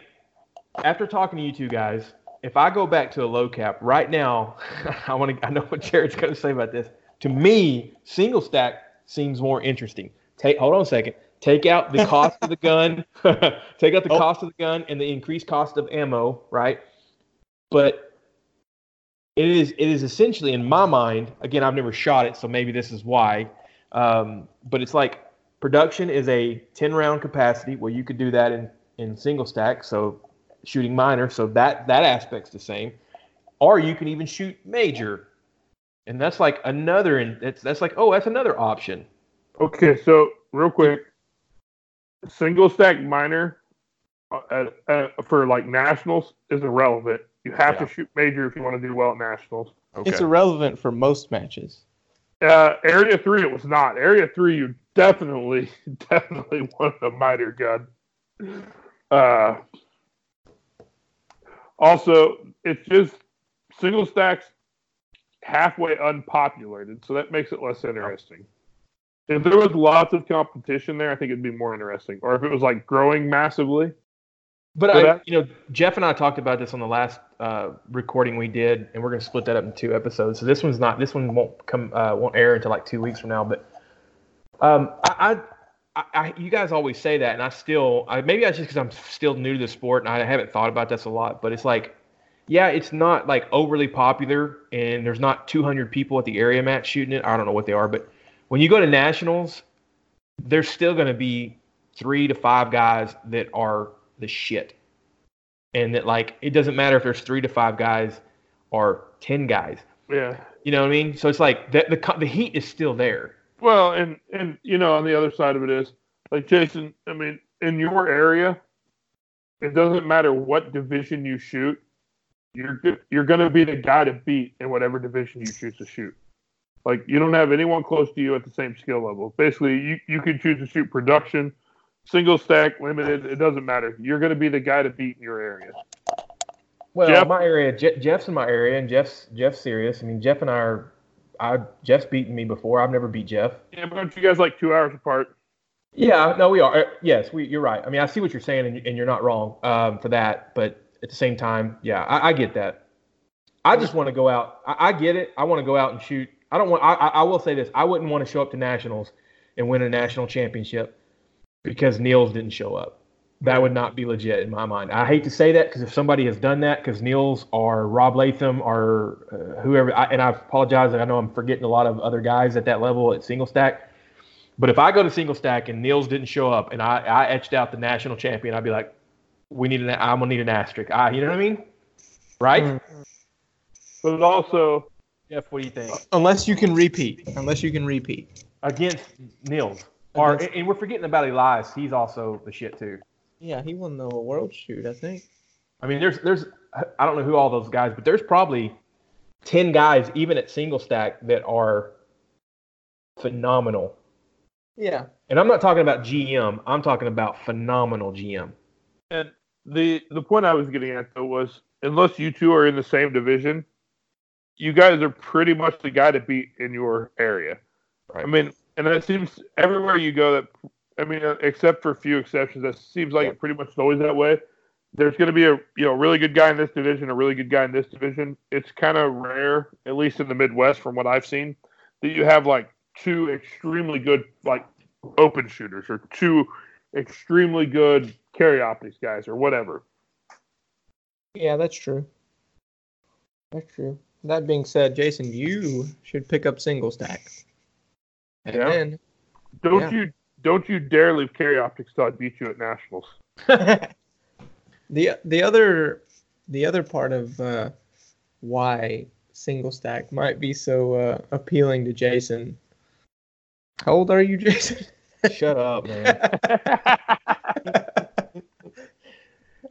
Speaker 2: After talking to you two guys, if I go back to a low cap right now, [LAUGHS] I want to. I know what Jared's going to say about this. To me, single stack seems more interesting. Take hold on a second. Take out the [LAUGHS] cost of the gun. [LAUGHS] take out the
Speaker 3: Oh.
Speaker 2: cost of the gun and the increased cost of ammo, right? But it is it is essentially in my mind. Again, I've never shot it, so maybe this is why. Um, but it's like production is a 10 round capacity where you could do that in, in single stack so shooting minor so that that aspect's the same or you can even shoot major and that's like another and that's that's like oh that's another option
Speaker 4: Okay, so real quick, single stack minor uh, uh, for like nationals is irrelevant. You have
Speaker 2: Yeah.
Speaker 4: to shoot major if you want to do well at nationals.
Speaker 2: okay
Speaker 3: It's irrelevant for most matches.
Speaker 4: Uh, area three, it was not. Area three, you definitely, [LAUGHS] definitely wanted a miter gun. Uh, also, it's just single stacks halfway unpopulated, so that makes it less interesting. If there was lots of competition there, I think it'd be more interesting. Or if it was like growing massively,
Speaker 2: but I, you know jeff and i talked about this on the last uh, recording we did and we're going to split that up in two episodes. So this one's not this one won't come uh, won't air until like two weeks from now. But um, I, I, I you guys always say that and i still I, maybe that's just because i'm still new to the sport and i haven't thought about this a lot but it's like yeah it's not like overly popular and there's not 200 people at the area match shooting it. I don't know what they are but when you go to nationals there's still going to be three to five guys that are the shit. And that like it doesn't matter if there's three to five guys or ten guys.
Speaker 4: yeah.
Speaker 2: You know what I mean? So it's like the the, the heat is still there.
Speaker 4: Well, and and you know, on the other side of it is like Jason. I mean, in your area, it doesn't matter what division you shoot. You're you're going to be the guy to beat in whatever division you choose to shoot. Like you don't have anyone close to you at the same skill level. Basically, you you can choose to shoot production, single stack, limited. It doesn't matter. You're going to be the guy to beat in your area.
Speaker 2: Well,
Speaker 4: Jeff?
Speaker 2: my area, Je- Jeff's in my area, and Jeff's Jeff's serious. I mean, Jeff and I are. I Jeff's beaten me before. I've never beat Jeff.
Speaker 4: Yeah, but aren't you guys like two hours apart?
Speaker 2: Yeah, no, we are. Uh, Yes, we, you're right. I mean, I see what you're saying, and, and you're not wrong um, for that. But at the same time, yeah, I, I get that. I just want to go out. I, I get it. I want to go out and shoot. I don't want. I, I I will say this. I wouldn't want to show up to nationals and win a national championship because Niels didn't show up. That would not be legit in my mind. I hate to say that because if somebody has done that, because Niels or Rob Leatham or uh, whoever, I, and I apologize. I know I'm forgetting a lot of other guys at that level at single stack. But if I go to single stack and Niels didn't show up and I, I etched out the national champion, I'd be like, we need an I'm gonna need an asterisk. I, you know what I mean? Right?
Speaker 3: Mm.
Speaker 4: But also,
Speaker 2: Jeff, what do you think?
Speaker 3: Unless you can repeat. Unless you can repeat.
Speaker 2: Against Niels. Or
Speaker 3: Against-
Speaker 2: and we're forgetting about Elias. He's also the shit too.
Speaker 3: Yeah, he won the world shoot, I think.
Speaker 2: I mean, there's there's I don't know who all those guys, but there's probably ten guys even at single stack that are phenomenal.
Speaker 3: Yeah.
Speaker 2: And I'm not talking about GM. I'm talking about phenomenal GM.
Speaker 4: And the the point I was getting at though was unless you two are in the same division, you guys are pretty much the guy to beat in your area.
Speaker 2: Right.
Speaker 4: I mean, and that seems everywhere you go. That I mean, uh, except for a few exceptions, that seems like
Speaker 2: Yeah.
Speaker 4: it pretty much is always that way. There's going to be a you know really good guy in this division, a really good guy in this division. It's kind of rare, at least in the Midwest, from what I've seen, that you have like two extremely good like open shooters or two extremely good carry optics guys or whatever.
Speaker 3: Yeah, that's true. That's true. That being said, Jason, you should pick up single stack. And
Speaker 2: Yeah.
Speaker 3: then
Speaker 4: Don't
Speaker 3: Yeah.
Speaker 4: you don't you dare leave carry optics till I beat you at nationals. [LAUGHS]
Speaker 3: the the other the other part of uh, why single stack might be so uh, appealing to Jason. How old are you, Jason?
Speaker 2: Shut up, man. [LAUGHS]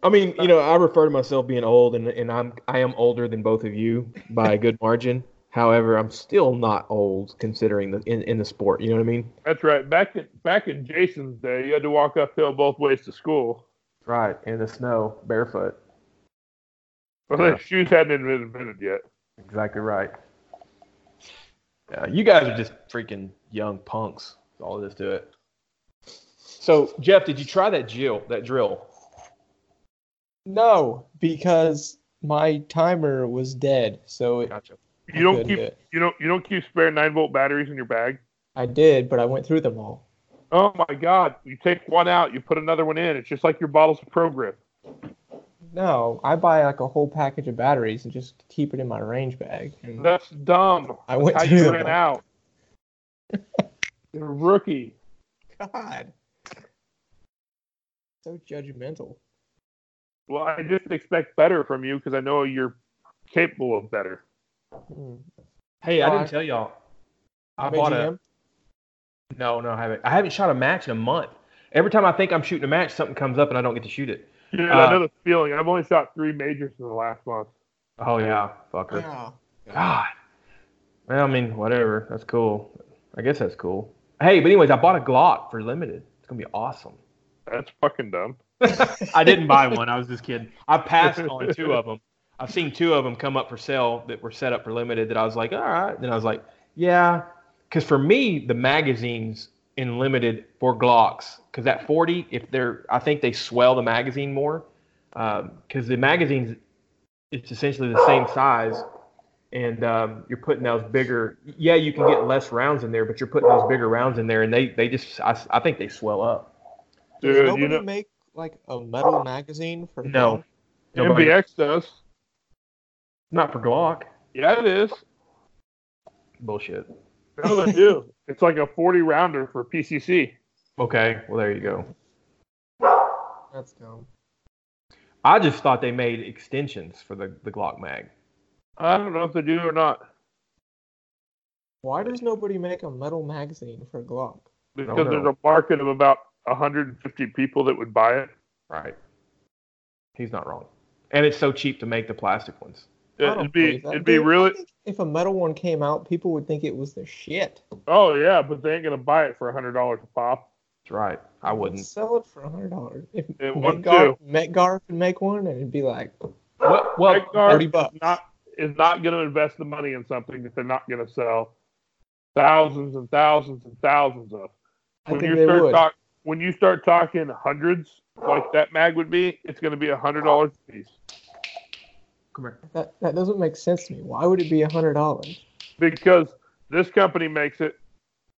Speaker 2: I mean, you know, I refer to myself being old, and and I'm I am older than both of you by a good margin. However, I'm still not old considering the in, in the sport. You know what I mean?
Speaker 4: That's right. Back in back in Jason's day, you had to walk uphill both ways to school.
Speaker 2: Right, in the snow, barefoot.
Speaker 4: Well,
Speaker 2: Yeah.
Speaker 4: the [LAUGHS] shoes hadn't been invented yet.
Speaker 2: Exactly right. Yeah, you guys are just freaking young punks. That's all it is to it. So, Jeff, did you try that drill? That drill?
Speaker 3: No, because my timer was dead, so it,
Speaker 2: Gotcha.
Speaker 4: You don't keep
Speaker 3: do
Speaker 4: you don't you don't keep spare nine volt batteries in your bag.
Speaker 3: I did, but I went through them all.
Speaker 4: Oh my God! You take one out, you put another one in. It's just like your bottles of Pro Grip.
Speaker 3: No, I buy like a whole package of batteries and just keep it in my range bag.
Speaker 4: That's dumb.
Speaker 3: I went
Speaker 4: How
Speaker 3: through
Speaker 4: you ran out? [LAUGHS] You're a rookie.
Speaker 3: God, so judgmental.
Speaker 4: Well, I just expect better from you because I know you're capable of better.
Speaker 3: Hmm.
Speaker 2: Hey, I
Speaker 3: Oh,
Speaker 2: didn't
Speaker 3: I-
Speaker 2: tell y'all. I bought a. No, no, I haven't. I haven't shot a match in a month. Every time I think I'm shooting a match, something comes up and I don't get to shoot it.
Speaker 4: Dude,
Speaker 2: Uh,
Speaker 4: I know the feeling. I've only shot three majors in the last month.
Speaker 2: Oh yeah, fucker.
Speaker 3: Yeah.
Speaker 2: God. Well, I mean, whatever. That's cool. I guess that's cool. Hey, but anyways, I bought a Glock for limited. It's gonna be awesome.
Speaker 4: That's fucking dumb. [LAUGHS]
Speaker 2: I didn't buy one. I was just kidding. I passed on two of them. I've seen two of them come up for sale that were set up for limited. That I was like, all right. Then I was like, yeah, because for me, the magazines in limited for Glocks, because that 40, if they're, I think they swell the magazine more, because the magazines, it's essentially the same size, and um, you're putting those bigger. Yeah, you can get less rounds in there, but you're putting those bigger rounds in there, and they they just, I, I think they swell up.
Speaker 3: Does
Speaker 4: Dude,
Speaker 3: nobody
Speaker 4: you know,
Speaker 3: make like a metal magazine for
Speaker 2: No.
Speaker 3: Glock?
Speaker 2: Nobody-
Speaker 4: MBX does.
Speaker 2: Not for Glock.
Speaker 4: Yeah, it is.
Speaker 2: Bullshit.
Speaker 4: No, they do. It's like a 40 rounder for PCC.
Speaker 2: Okay, well there you go.
Speaker 3: That's dumb.
Speaker 2: I just thought they made extensions for the, the Glock mag.
Speaker 4: I don't know if they do or not
Speaker 3: Why does nobody make a metal magazine for Glock?
Speaker 4: because there's a market of about 150 people that would buy it.
Speaker 2: Right. He's not wrong. And it's so cheap to make the plastic ones.
Speaker 3: I don't
Speaker 4: It'd be it'd be
Speaker 3: Dude,
Speaker 4: really
Speaker 3: If a metal one came out, people would think it was the shit.
Speaker 4: oh yeah, but they ain't gonna buy it for a hundred dollars a pop.
Speaker 2: That's right. I wouldn't.
Speaker 3: sell it for a hundred dollars. If
Speaker 4: It would
Speaker 3: Mec-Gar, Mec-Gar could make one, and it'd be like
Speaker 2: Well, well
Speaker 4: Edgar
Speaker 3: thirty
Speaker 4: is
Speaker 3: bucks.
Speaker 4: not is not gonna invest the money in something that they're not gonna sell thousands and thousands and thousands of.
Speaker 3: I
Speaker 4: When
Speaker 3: think
Speaker 4: you
Speaker 3: they
Speaker 4: start
Speaker 3: would.
Speaker 4: talk when you start talking hundreds like that mag would be, it's gonna be a hundred dollars a piece.
Speaker 2: Come here.
Speaker 3: That that doesn't make sense to me. Why would it be a hundred dollars?
Speaker 4: because this company makes it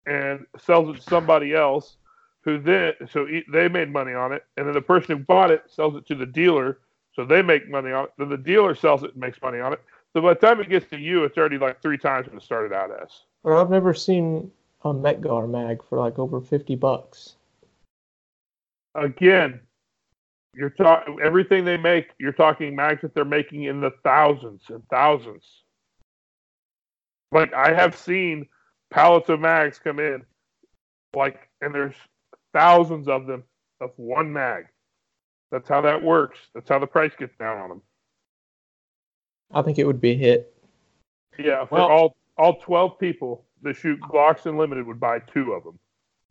Speaker 4: and sells it to somebody else who then so they made money on it and then the person who bought it sells it to the dealer so they make money on it then the dealer sells it and makes money on it so by the time it gets to you it's already like three times what it started out as
Speaker 3: Or I've never seen a Mec-Gar mag for like over fifty bucks.
Speaker 4: again you're talking everything they make you're talking mags that they're making in the thousands and thousands. Like i have seen pallets of mags come in like and there's thousands of them of one mag. That's how that works. That's how the price gets down on them
Speaker 3: I think it would be a hit.
Speaker 4: yeah for
Speaker 2: Well-
Speaker 4: all all 12 people that shoot glocks unlimited would buy two of them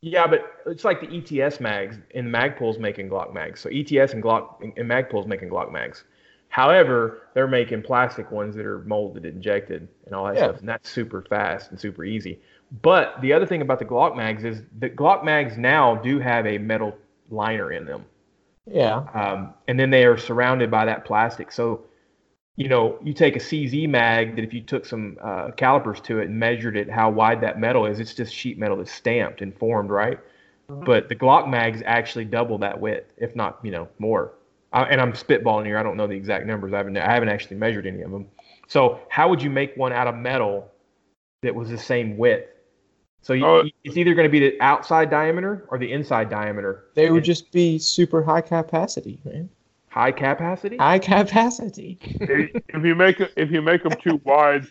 Speaker 2: Yeah, but it's like the ETS mags and Magpul's making Glock mags. So ETS and Glock and Magpul's making Glock mags. However, they're making plastic ones that are molded, injected, and all that
Speaker 3: Yeah.
Speaker 2: stuff, and that's super fast and super easy. But the other thing about the Glock mags is the Glock mags now do have a metal liner in them.
Speaker 3: Yeah.
Speaker 2: um, and then they are surrounded by that plastic. So, you know, you take a CZ mag that if you took some uh, calipers to it and measured it, how wide that metal is, it's just sheet metal that's stamped and formed, right? But the Glock mags actually double that width, if not, you know, more. I, and I'm spitballing here. I don't know the exact numbers. I haven't, I haven't actually measured any of them. So, how would you make one out of metal that was the same width? So you,
Speaker 4: Oh.
Speaker 2: it's either going to be the outside diameter or the inside diameter.
Speaker 3: They would
Speaker 2: And
Speaker 3: just be super high capacity, man.
Speaker 2: High capacity.
Speaker 3: High capacity.
Speaker 4: if if you make if you make them too [LAUGHS] wide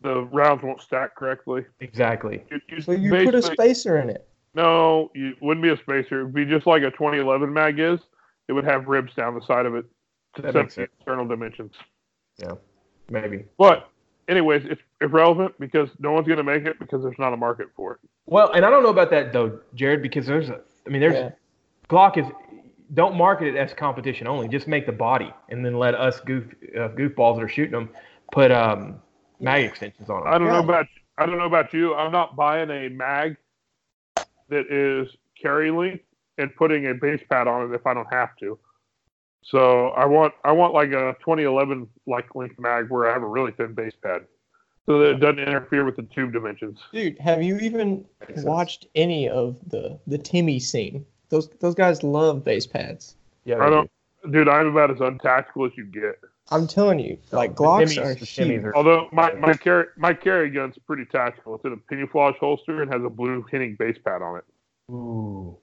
Speaker 4: the rounds won't stack correctly
Speaker 2: Exactly.
Speaker 4: you, you
Speaker 3: So you put a spacer in it.
Speaker 4: No, you wouldn't be a spacer. It'd be just like a 2011 mag is. It would have ribs down the side of it. to
Speaker 2: That
Speaker 4: set the
Speaker 2: sense.
Speaker 4: external dimensions.
Speaker 2: Yeah, maybe.
Speaker 4: But anyways, it's irrelevant because no one's gonna make it because there's not a market for it.
Speaker 2: Well, and I don't know about that though, Jared, because there's a. I mean, there's
Speaker 3: Yeah.
Speaker 2: Glock is. Don't market it as competition only. Just make the body, and then let us goof uh, goofballs that are shooting them put um, mag extensions on
Speaker 4: it.
Speaker 2: I
Speaker 4: don't know about I don't know about you. I'm not buying a mag that is carry length and putting a base pad on it if I don't have to. So I want I want like a 2011 like length mag where I have a really thin base pad, so that it doesn't interfere with the tube dimensions.
Speaker 3: Dude, have you even watched any of the the Timmy scene? Those those guys love base pads.
Speaker 2: Yeah,
Speaker 4: I don't,
Speaker 2: do.
Speaker 4: dude. I'm about as untactical as you get.
Speaker 3: I'm telling you, like
Speaker 2: the
Speaker 3: Glocks
Speaker 2: Timmys-
Speaker 3: are
Speaker 2: the
Speaker 3: huge.
Speaker 2: Timmys are-
Speaker 4: Although my my carry my carry gun's pretty tactical. It's in a penuflage holster and has a blue Henning base pad on it.
Speaker 2: Ooh.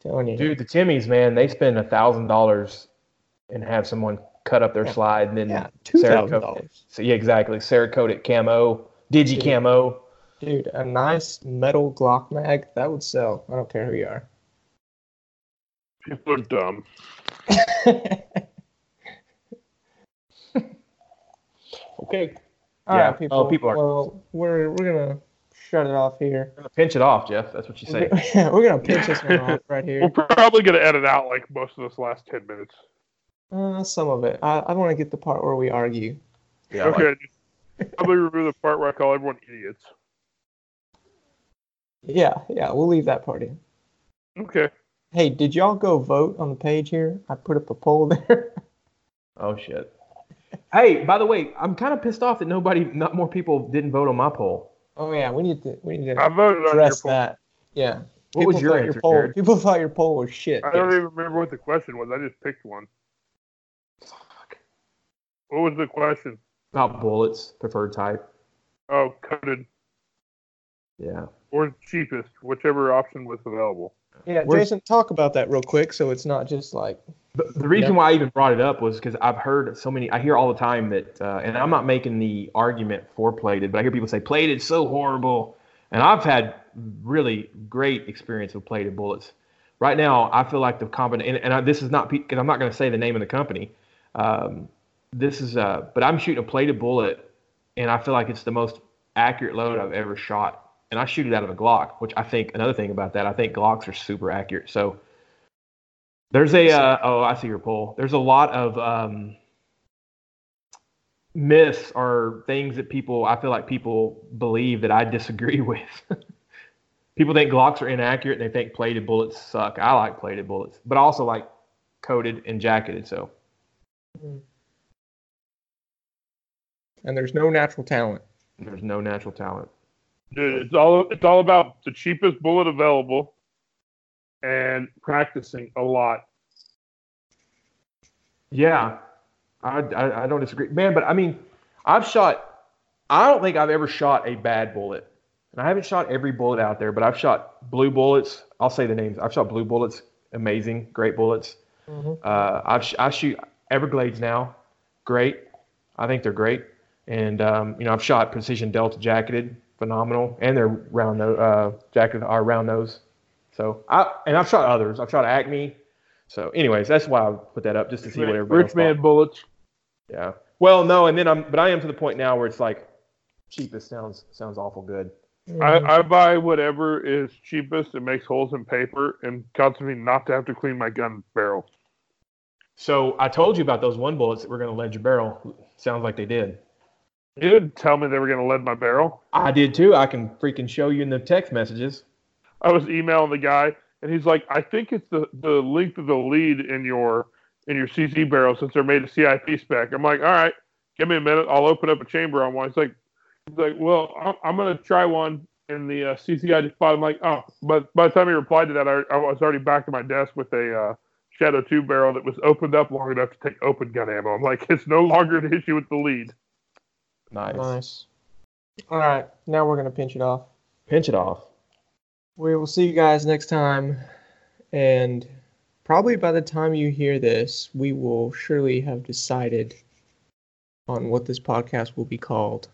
Speaker 3: telling you,
Speaker 2: Dude, the Timmys, man, they spend a thousand dollars and have someone cut up their
Speaker 3: Yeah.
Speaker 2: slide and then
Speaker 3: yeah, two thousand dollars.
Speaker 2: So yeah, exactly. Cerakote camo, digi camo.
Speaker 3: Dude, a nice metal Glock mag that would sell. I don't care who you are.
Speaker 4: People are dumb. [LAUGHS]
Speaker 2: Okay.
Speaker 3: All
Speaker 2: Yeah.
Speaker 3: right, people.
Speaker 2: Oh, people are-
Speaker 3: Well, we're we're gonna shut it off here.
Speaker 2: I'm gonna pinch it off, Jeff. That's what you say.
Speaker 3: Yeah, [LAUGHS] we're gonna pinch this one off right here.
Speaker 4: We're probably gonna edit out like most of this last ten minutes.
Speaker 3: Uh, some of it. I, I want to get the part where we argue.
Speaker 2: Yeah. like-
Speaker 4: okay. Probably remove the part where I call everyone idiots.
Speaker 3: Yeah, yeah, we'll leave that part in.
Speaker 4: Okay.
Speaker 3: Hey, did y'all go vote on the page here? I put up a poll [LAUGHS] there.
Speaker 2: oh shit. Hey, by the way, I'm kind of pissed off that nobody, not more people, didn't vote on my poll.
Speaker 3: oh yeah, we need to we need to
Speaker 4: I voted on your
Speaker 3: address
Speaker 4: poll.
Speaker 3: that. Yeah.
Speaker 2: What was
Speaker 3: People
Speaker 2: your
Speaker 3: thought
Speaker 2: answer,
Speaker 3: poll,
Speaker 2: Jared?
Speaker 3: People thought your poll was shit.
Speaker 4: I don't even remember what the question was. I just picked one. Fuck. What was the question?
Speaker 2: About bullets, preferred type.
Speaker 4: Oh, coated
Speaker 2: Yeah.
Speaker 4: or cheapest, whichever option was available.
Speaker 3: Yeah,
Speaker 2: Where's-
Speaker 3: Jason, talk about that real quick, so it's not just like
Speaker 2: The, reason why I even brought it up was because I've heard so many. I hear all the time that, uh, and I'm not making the argument for plated, but I hear people say plated so horrible, and I've had really great experience with plated bullets. Right now, I feel like the combination, and, and I, this is not because I'm not going to say the name of the company. Um, this is, uh, but I'm shooting a plated bullet, and I feel like it's the most accurate load I've ever shot, and I shoot it out of a Glock, which I think another thing about that, I think Glocks are super accurate. So. There's a uh, oh I see your poll. There's a lot of um, myths or things that people I feel like people believe that I [LAUGHS] disagree with. people think Glocks are inaccurate and they think plated bullets suck. I like plated bullets, but I also like coated and jacketed. So
Speaker 3: and there's no natural talent.
Speaker 2: there's no natural talent.
Speaker 4: Dude, it's all it's all about the cheapest bullet available and practicing a lot.
Speaker 2: Yeah, I, I, I don't disagree, man. But I mean, I've shot. I don't think I've ever shot a bad bullet, and I haven't shot every bullet out there. But I've shot blue bullets. I'll say the names. I've shot blue bullets. Amazing, great bullets.
Speaker 3: Mhm.
Speaker 2: Uh, I've I shoot Everglades now. Great. I think they're great. And um, you know, I've shot precision delta jacketed, phenomenal, and they're round nose, uh, jacketed are round nose. So I and I've shot others. I've shot Acme. So, anyways, that's why I put that up just to see what everybody
Speaker 4: Rich man
Speaker 2: thought.
Speaker 4: bullets.
Speaker 2: Yeah. Well, no, and then I'm, but I am to the point now where it's like, cheapest sounds sounds awful good.
Speaker 4: I, I buy whatever is cheapest and makes holes in paper and causes me not to have to clean my gun barrel.
Speaker 2: So I told you about those one bullets that were going to lead your barrel. Sounds like they did.
Speaker 4: You didn't tell me they were going to lead my barrel.
Speaker 2: I did too. I can freaking show you in the text messages.
Speaker 4: I was emailing the guy, and he's like, "I think it's the, the length of the lead in your in your CZ barrel since they're made a CIP spec." I'm like, "All right, give me a minute. I'll open up a chamber on one." He's like, "He's like, well, I'm, I'm gonna try one in the uh, CZ I just bought." I'm like, "Oh," but by the time he replied to that, I, I was already back at my desk with a uh, Shadow Two barrel that was opened up long enough to take open gun ammo. I'm like, "It's no longer an issue with the lead."
Speaker 2: Nice.
Speaker 3: Nice. All right, now we're gonna pinch it off.
Speaker 2: Pinch it off.
Speaker 3: We will see you guys next time, and probably by the time you hear this, we will surely have decided on what this podcast will be called.